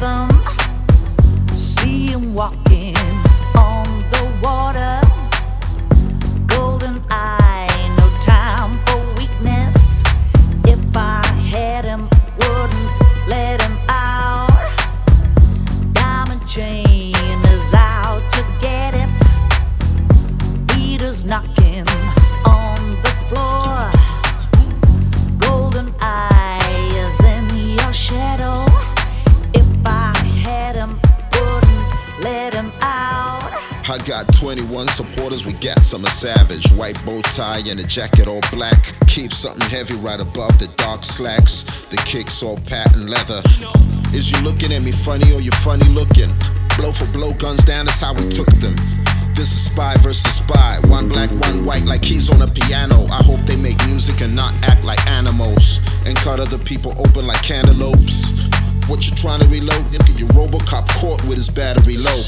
rhythm. See him walking on the water. Goldeneye, no time for weakness. If I had him, wouldn't let him out. Diamond chain is out to get it. Beaters knocking. Got 21 supporters, we got some savage. White bow tie and a jacket all black. Keep something heavy right above the dark slacks. The kicks all patent leather. Is you looking at me funny or you funny looking? Blow for blow, guns down, that's how we took them. This is spy versus spy. One black, one white, like he's on a piano. I hope they make music and not act like animals. And cut other people open like cantaloupes. What you trying to reload? Your Robocop caught with his battery low.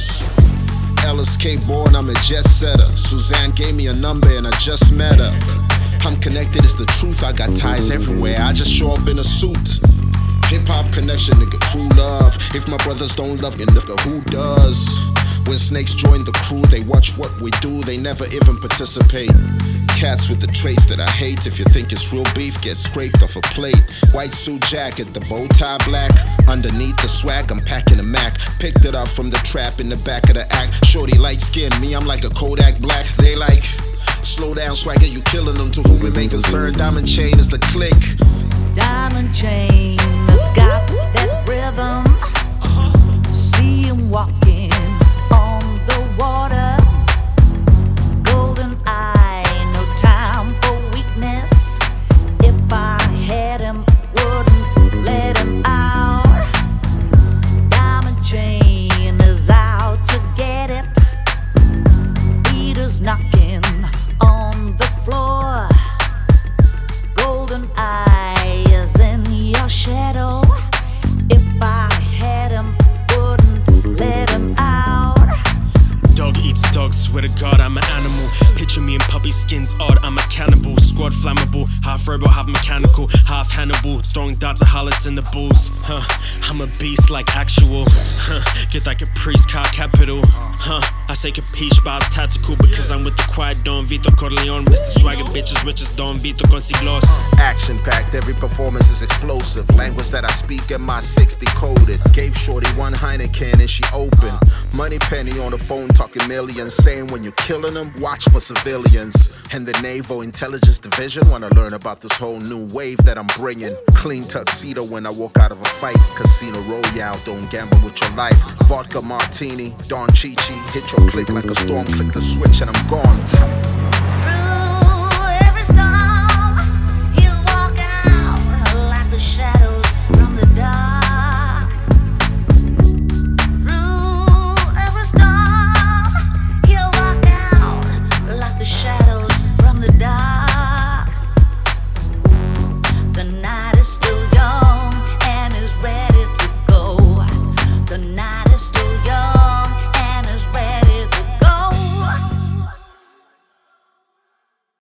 LSK born, I'm a jet setter. Suzanne gave me a number and I just met her. I'm connected, it's the truth. I got ties everywhere. I just show up in a suit. Hip hop connection, nigga, true love. If my brothers don't love you, nigga, who does? When snakes join the crew, they watch what we do, they never even participate. Cats with the traits that I hate. If you think it's real beef, get scraped off a plate. White suit jacket, the bow tie black. Underneath the swag, I'm packing a. Picked it up from the trap in the back of the act. Shorty light skin, me, I'm like a Kodak black. They like, slow down, swagger, you killing them. To whom it may concern, diamond chain is the click. Diamond chain that's that odd, I'm a cannibal. Squad flammable, half robot, half mechanical, half Hannibal. Throwing darts at harlots in the bulls. Huh, I'm a beast like actual. Huh, get that caprice car capital. Huh, I say capiche bars tactical because I'm with the quiet Don Vito Corleone. Mr. Swagger bitches, rich as Don Vito con. Action packed, every performance is explosive. Language that I speak in my 60 coded. Gave Shorty one Heineken and she opened. Moneypenny on the phone talking millions. Saying when you're killing them, watch for civilians. And the Naval Intelligence Division wanna learn about this whole new wave that I'm bringing. Clean tuxedo when I walk out of a fight. Casino Royale, don't gamble with your life. Vodka Martini, Don Chi Chi, hit your click like a storm. Click the switch and I'm gone.